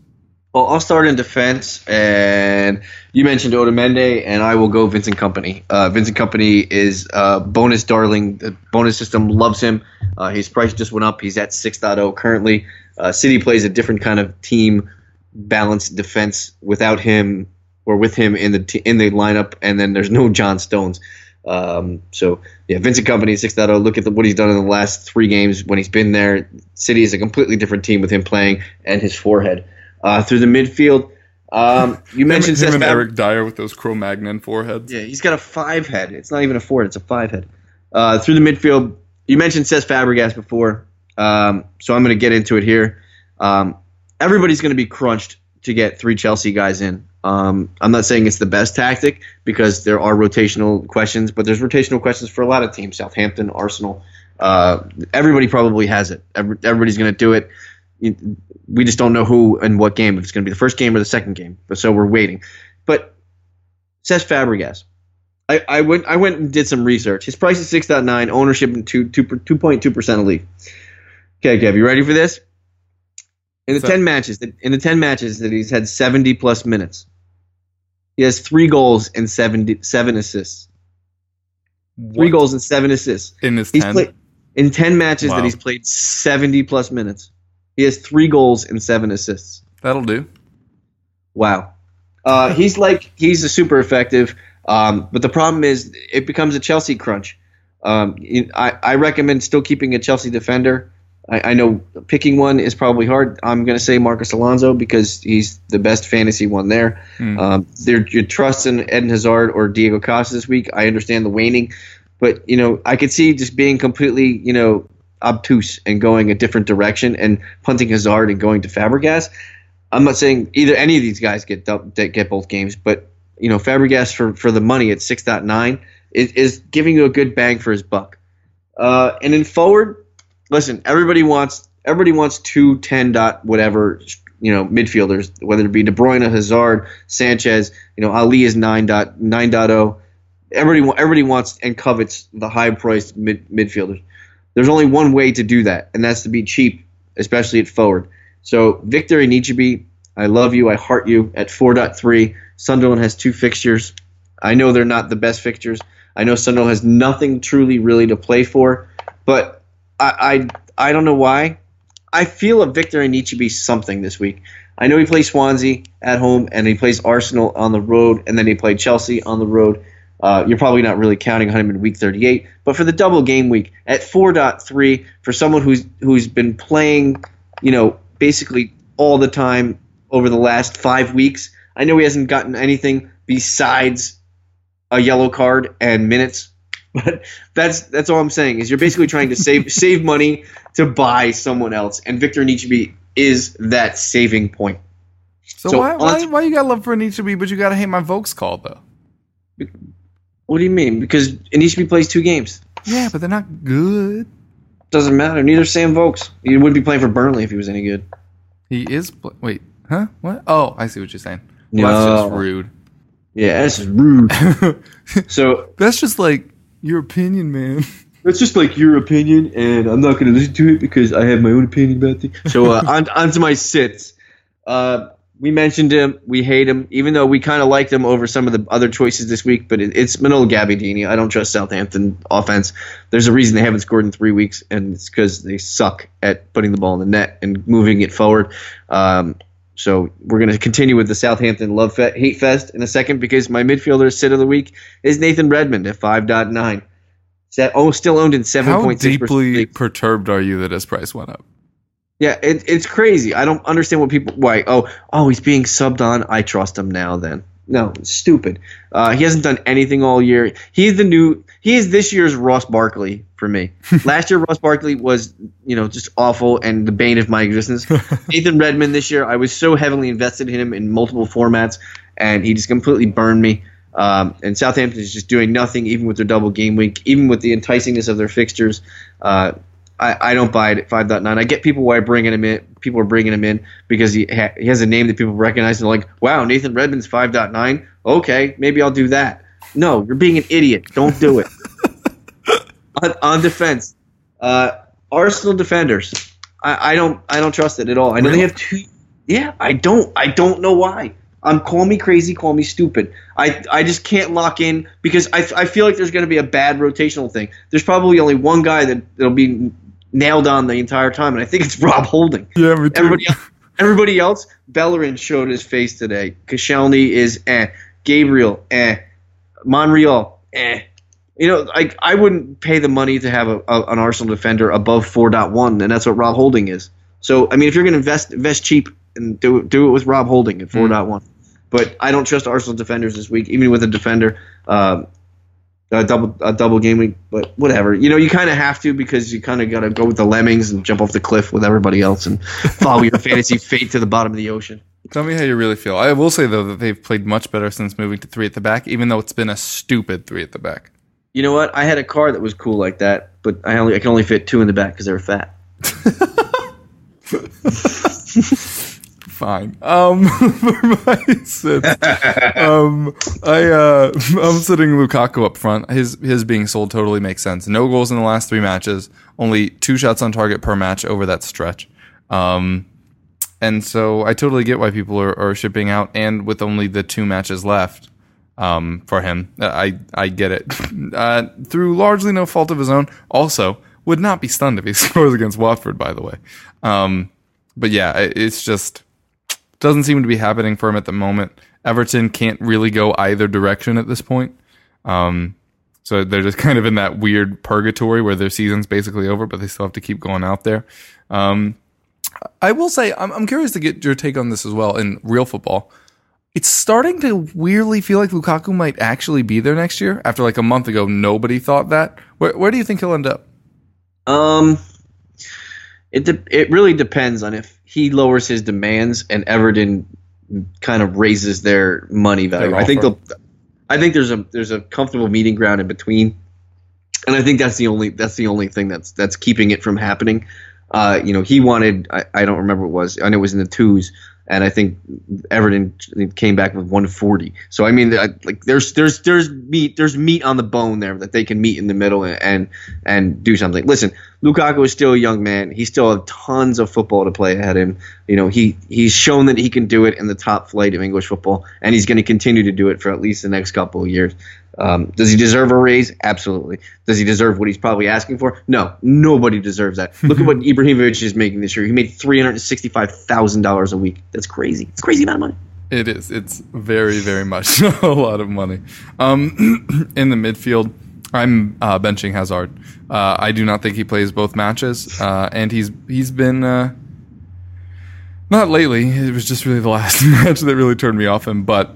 Well, I'll start in defense, and you mentioned Otamendi, and I will go Vincent Kompany. Uh, Vincent Kompany is uh, bonus darling. The bonus system loves him. Uh, his price just went up. He's at 6.0 currently. Uh, City plays a different kind of team balanced defense without him or with him in the t- in the lineup, and then there's no John Stones. Um, so yeah, Vincent Kompany 6.0. Look at the, what he's done in the last three games when he's been there. City is a completely different team with him playing and his forehead. Uh, through the midfield, um, you mentioned him, him and Eric Dier with those Cro-Magnon foreheads. Yeah, he's got a five head. It's not even a four. It's a five head. Uh, through the midfield, you mentioned Cesc Fabregas before, um, so I'm going to get into it here. Um, everybody's going to be crunched to get three Chelsea guys in. Um, I'm not saying it's the best tactic because there are rotational questions, but there's rotational questions for a lot of teams. Southampton, Arsenal, uh, everybody probably has it. Every, everybody's going to do it. We just don't know who and what game. If it's going to be the first game or the second game, but so we're waiting. But Cesc Fabregas. I, I went I went and did some research. His price is six point nine, ownership in two two two point two percent of league. Okay, Kev, you ready for this? In the So- ten matches that in the ten matches that he's had seventy plus minutes, he has three goals and 70, seven assists. Three goals and seven assists. in his He's 10. played in ten matches Wow. that he's played seventy plus minutes. He has three goals and seven assists. That'll do. Wow. Uh, he's like he's a super effective, um, but the problem is it becomes a Chelsea crunch. Um, I, I recommend still keeping a Chelsea defender. I, I know picking one is probably hard. I'm going to say Marcos Alonso because he's the best fantasy one there. Um, they're, you're trusting Eden Hazard or Diego Costa this week. I understand the waning, but you know I could see just being completely you know obtuse and going a different direction and punting Hazard and going to Fabregas. I'm not saying either any of these guys get get both games, but you know Fabregas for for the money at six point nine is, is giving you a good bang for his buck. Uh, and in forward, listen, everybody wants everybody wants two ten dot whatever you know midfielders, whether it be De Bruyne, Hazard, Sanchez. You know Alli is nine dot nine dot oh. Everybody everybody wants and covets the high priced mid, midfielders. There's only one way to do that, and that's to be cheap, especially at forward. So Victor Anichebe, I love you, I heart you at 4.3. Sunderland has two fixtures. I know they're not the best fixtures. I know Sunderland has nothing truly really to play for, but I I, I don't know why. I feel a Victor Anichebe something this week. I know he plays Swansea at home and he plays Arsenal on the road, and then he played Chelsea on the road. Uh, you're probably not really counting on him in week 38, but for the double game week at 4.3 for someone who's who's been playing, you know, basically all the time over the last five weeks. I know he hasn't gotten anything besides a yellow card and minutes, but that's that's all I'm saying is you're basically trying to save save money to buy someone else, and Victor Nietzsche is that saving point. So, So why, why why you got love for Nietzsche, but you gotta hate my Vokes call though? What do you mean? Because Nietzsche plays two games. Yeah, but they're not good. Doesn't matter. Neither Sam Vokes. He wouldn't be playing for Burnley if he was any good. He is. Pl- wait, huh? What? Oh, I see what you're saying. Well, that's just rude. Yeah, that's just rude. so That's just like your opinion, man. That's just like your opinion, and I'm not going to listen to it because I have my own opinion about things. So uh, on, on to my sits. Uh, we mentioned him. We hate him, even though we kind of liked him over some of the other choices this week. But it, it's Manolo Gabbiadini. I don't trust Southampton offense. There's a reason they haven't scored in three weeks, and it's because they suck at putting the ball in the net and moving it forward. Um, so we're going to continue with the Southampton love fe- hate fest in a second because my midfielder sit of the week is Nathan Redmond at 5.9. Set, oh, still owned in seven How point deeply perturbed are you that his price went up? Yeah, it, it's crazy. I don't understand what people why. Oh, oh, he's being subbed on. I trust him now. Then no, stupid. Uh, he hasn't done anything all year. He's the new. He is this year's Ross Barkley for me. Last year, Ross Barkley was you know just awful and the bane of my existence. Nathan Redmond this year, I was so heavily invested in him in multiple formats, and he just completely burned me. Um, and Southampton is just doing nothing, even with their double game week, even with the enticingness of their fixtures. Uh, I, I don't buy it at 5.9. I get people why bringing him in. People are bringing him in because he ha- he has a name that people recognize and they're like, wow, Nathan Redmond's 5.9. Okay, maybe I'll do that. No, you're being an idiot. Don't do it. on, on defense, uh, Arsenal defenders. I, I don't I don't trust it at all. I know Really? they have two. Yeah, I don't I don't know why. I'm call me crazy, call me stupid. I I just can't lock in because I, I feel like there's going to be a bad rotational thing. There's probably only one guy that that'll be nailed on the entire time, and I think it's Rob Holding. Yeah. Everybody else, everybody else, Bellerin showed his face today. Koscielny is eh. Gabriel eh. Monreal eh. You know, like I wouldn't pay the money to have a, a, an Arsenal defender above 4.1, and that's what Rob Holding is. So I mean, if you're going to invest invest cheap and do it, do it with Rob Holding at 4.1. But I don't trust Arsenal defenders this week, even with a defender. Um, a double a double game week, but whatever. You know, you kind of have to because you kind of got to go with the lemmings and jump off the cliff with everybody else and follow your fantasy fate to the bottom of the ocean. Tell me how you really feel. I will say though that they've played much better since moving to three at the back, even though it's been a stupid three at the back. You know what? I had a car that was cool like that, but I only I can only fit two in the back because they were fat. Fine. Um, for my sits, um, I uh, I'm sitting Lukaku up front. His his being sold totally makes sense. No goals in the last three matches. Only two shots on target per match over that stretch. Um, and so I totally get why people are, are shipping out. And with only the two matches left, um, for him, I I get it. Uh, through largely no fault of his own. Also, would not be stunned if he scores against Watford. By the way, um, but yeah, it's just doesn't seem to be happening for him at the moment. Everton can't really go either direction at this point. Um, so they're just kind of in that weird purgatory where their season's basically over, but they still have to keep going out there. Um, I will say, I'm, I'm curious to get your take on this as well in real football. It's starting to weirdly feel like Lukaku might actually be there next year. After like a month ago, nobody thought that. Where, where do you think he'll end up? Um, it de- it really depends on if he lowers his demands and Everton kind of raises their money value. Their I think they'll. I think there's a there's a comfortable meeting ground in between, and I think that's the only that's the only thing that's that's keeping it from happening. Uh, you know, he wanted I, I don't remember what it was. I know it was in the twos, and I think Everton came back with 140. So I mean, like there's there's there's meat there's meat on the bone there that they can meet in the middle and and, and do something. Listen, Lukaku is still a young man. He still has tons of football to play ahead of him. You know, he he's shown that he can do it in the top flight of English football, and he's going to continue to do it for at least the next couple of years. Um, does he deserve a raise? Absolutely. Does he deserve what he's probably asking for? No, nobody deserves that. Look at what Ibrahimovic is making this year. He made three hundred sixty-five thousand dollars a week. That's crazy. It's crazy amount of money. It is. It's very, very much a lot of money. Um, in the midfield, I'm uh, benching Hazard. Uh, I do not think he plays both matches, uh, and he's he's been uh, not lately. It was just really the last match that really turned me off him. But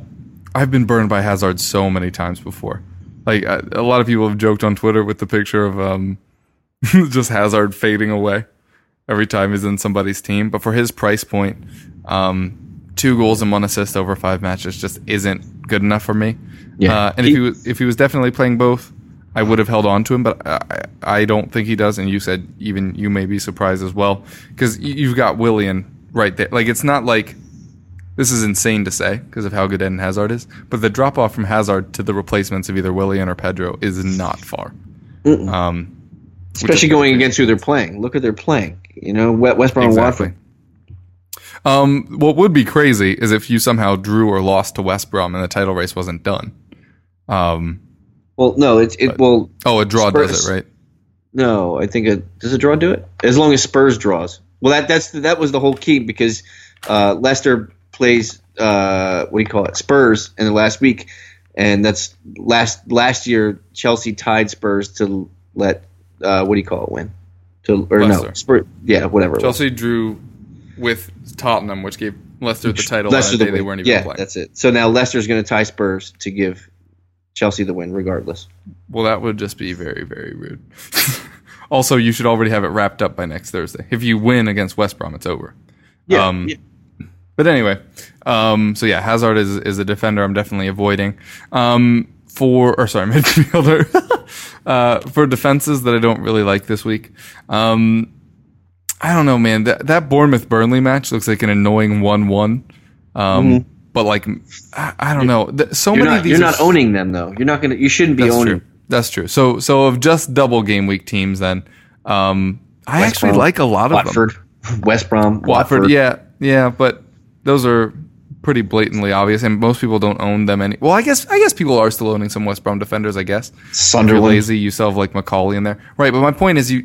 I've been burned by Hazard so many times before. Like a lot of people have joked on Twitter with the picture of um, just Hazard fading away every time he's in somebody's team. But for his price point, um, two goals and one assist over five matches just isn't good enough for me. Yeah. Uh, and if he was if he was definitely playing both, I would have held on to him. But I, I don't think he does. And you said even you may be surprised as well because you've got Willian right there. Like it's not like this is insane to say because of how good Eden Hazard is. But the drop off from Hazard to the replacements of either Willian or Pedro is not far. Um, Especially going against who they're playing. Look at they're playing. You know, West Brom Exactly. Watford. Um, what would be crazy is if you somehow drew or lost to West Brom and the title race wasn't done. Um, Well, no, it's it. will. oh, a draw does it, right? No, I think it does a draw do it as long as Spurs draws. Well, that that's that was the whole key because uh, Leicester plays uh, what do you call it Spurs in the last week, and that's last last year Chelsea tied Spurs to let uh, what do you call it win to or no Spurs yeah whatever. Chelsea drew with Tottenham, which gave Leicester the title Leicester on a the day they weren't even yeah playing. that's it. So now Leicester's going to tie Spurs to give Chelsea the win regardless. Well, that would just be very, very rude. also, you should already have it wrapped up by next Thursday. If you win against West Brom, it's over. Yeah, Um, yeah. But anyway, um, so yeah, Hazard is is a defender I'm definitely avoiding. Um, for or sorry midfielder uh, for defenses that I don't really like this week. Um, I don't know, man. That that Bournemouth Burnley match looks like an annoying one-one. Um, But like, I, I don't know. So You're many not, of these you're are not owning them though. You're not gonna. You shouldn't be That's owning. true. That's true. So so of just double game week teams, then um, I West actually Brom, like a lot of them. Watford, West Brom, Watford, yeah, yeah, but those are pretty blatantly obvious, and most people don't own them any. Well, I guess I guess people are still owning some West Brom defenders. I guess Sunderland. lazy, you still have like McAuley in there, right? But my point is, you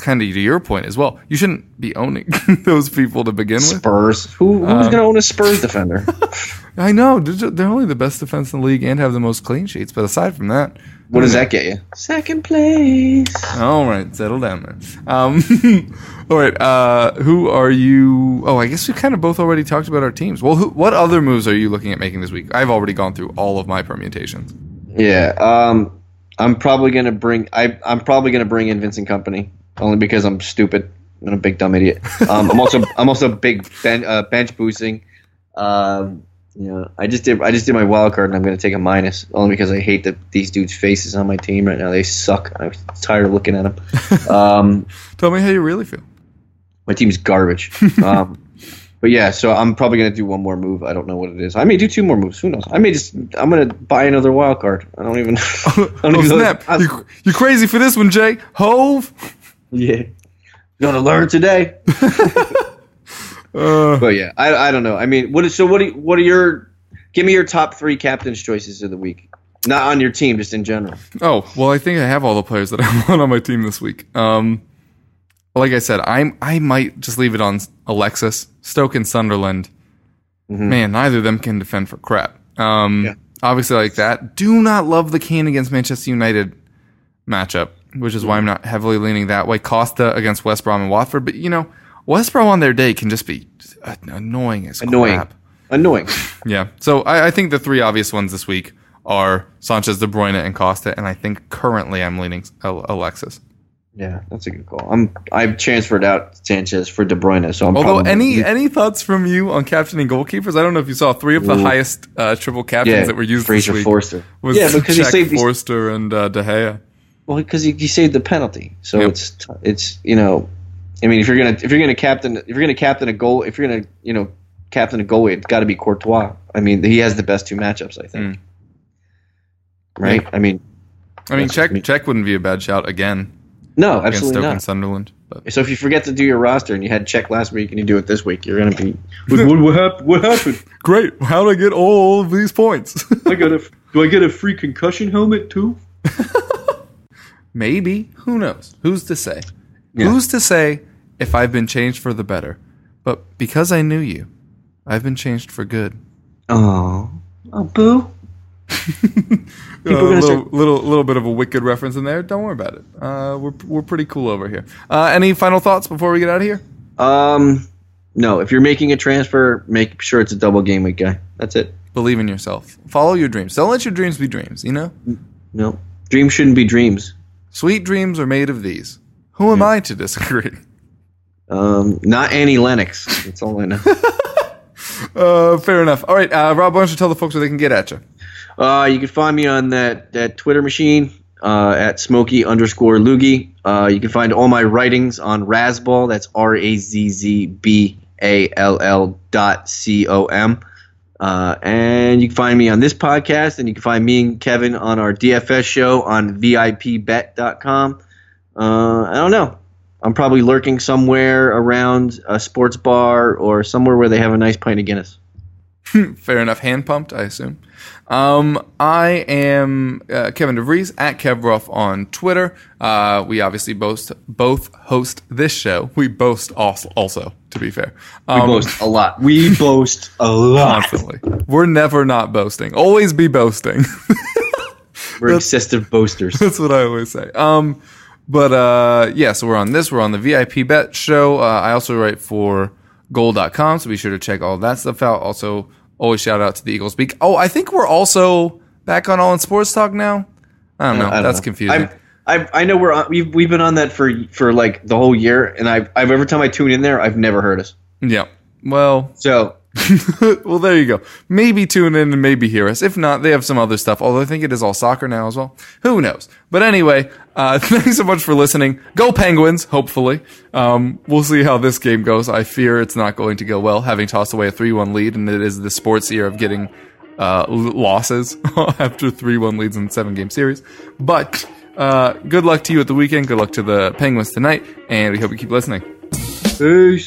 kind of to your point as well. You shouldn't be owning those people to begin with. Spurs. Who, Uh, who's going to own a Spurs defender? I know they're only the best defense in the league and have the most clean sheets, but aside from that, what does that get you? Second place. All right, settle down there. Um, all right, uh, who are you? Oh, I guess we kind of both already talked about our teams. Well, who, what other moves are you looking at making this week? I've already gone through all of my permutations. Yeah. Um, I'm probably going to bring. I, I'm probably to bring in Vincent Kompany only because I'm stupid. I'm a big dumb idiot. Um, I'm also I'm also big ben, uh, bench boosting. Um, know, I just did I just did my wild card and I'm going to take a minus only because I hate the, these dudes' faces on my team right now. They suck. I'm tired of looking at them. Um, Tell me how you really feel. my team's garbage. Um, but yeah, so I'm probably gonna do one more move. I don't know what it is. I may do two more moves. Who knows? I may just I'm gonna buy another wild card. I don't even. I don't Oh even know- snap! I- You, you crazy for this one, Jay? Hove. yeah, gonna learn today. Uh, But yeah, I, I don't know. I mean, what is so? What do you, what are your? Give me your top three captain's choices of the week. Not on your team, just in general. oh well, I think I have all the players that I want on my team this week. Um, like I said, I'm I might just leave it on Alexis, Stoke, and Sunderland. Man, neither of them can defend for crap. Um, Yeah. Obviously, like that. Do not love the Kane against Manchester United matchup, which is why I'm not heavily leaning that way. Costa against West Brom and Watford, but you know, West Brom on their day can just be uh, annoying as Annoying, crap. annoying. Yeah. So I, I think the three obvious ones this week are Sanchez, De Bruyne, and Costa, and I think currently I'm leaning Alexis. Yeah, that's a good call. I'm I've transferred out Sanchez for De Bruyne, so I'm Although any any thoughts from you on captaining goalkeepers? I don't know if you saw three of the highest uh, triple captains yeah that were used Fraser this week. Forster. Was yeah, because he saved Forster and uh, De Gea. Well, because he, he saved the penalty, so Yep. it's it's you know, I mean, if you're gonna if you're gonna captain if you're gonna captain a goal if you're gonna you know captain a goalie, it's got to be Courtois. I mean, he has the best two matchups, I think. Hmm. Right? I mean, I mean, That's Czech me. Cech wouldn't be a bad shout again no, against absolutely Stoke and not. Sunderland. But So if you forget to do your roster and you had Cech last week and you do it this week, you're gonna be what, what, what, hap- what happened? great, how did I get all of these points? I got a do I get a free concussion helmet too? Maybe. Who knows? Who's to say? Yeah. Who's to say if I've been changed for the better? But because I knew you, I've been changed for good. Oh, oh, boo. Uh, a little, start- little, little bit of a wicked reference in there. Don't worry about it. Uh, we're we're pretty cool over here. Uh, any final thoughts before we get out of here? Um, no. If you're making a transfer, make sure it's a double game week guy. That's it. Believe in yourself. Follow your dreams. Don't let your dreams be dreams. You know, No, dreams shouldn't be dreams. sweet dreams are made of these. Who am I to disagree? Um, not Annie Lennox. That's all I know. Uh, fair enough. All right, uh, Rob, why don't you tell the folks where they can get at you? uh, you can find me on that that Twitter machine uh, at Smokey underscore Loogie. Uh, you can find all my writings on Razzball. That's R A Z Z B A L L dot C O M. Uh, and you can find me on this podcast, and you can find me and Kevin on our DFS show on VIPBet.com. Uh, I don't know. I'm probably lurking somewhere around a sports bar or somewhere where they have a nice pint of Guinness. Fair enough. Hand pumped, I assume. Um, I am uh, Kevin DeVries at KevRuff on Twitter. Uh, we obviously both both host this show. We boast also, also to be fair. We Um, boast a lot. We boast a lot. constantly. We're never not boasting. Always be boasting. We're excessive boasters. That's what I always say. Um, but uh, yeah, so we're on this. We're on the VIP Bet show. Uh, I also write for goal.com, so be sure to check all that stuff out. Also, always shout out to the Eagles Speak. Oh, I think we're also back on All in Sports Talk now. I don't know. I don't That's know. confusing. I've, I've, I know we're on, we've we've been on that for for like the whole year, and I've, I've every time I tune in there, I've never heard us. yeah. Well, So well, there you go. Maybe tune in and maybe hear us. If not, they have some other stuff. Although I think it is all soccer now as well. Who knows? But anyway, uh, thanks so much for listening. Go Penguins, hopefully. Um, we'll see how this game goes. I fear it's not going to go well, having tossed away a 3-1 lead, and it is the sports year of getting uh, losses after 3-1 leads in seven game series. But uh, good luck to you at the weekend. Good luck to the Penguins tonight, and we hope you keep listening. Peace.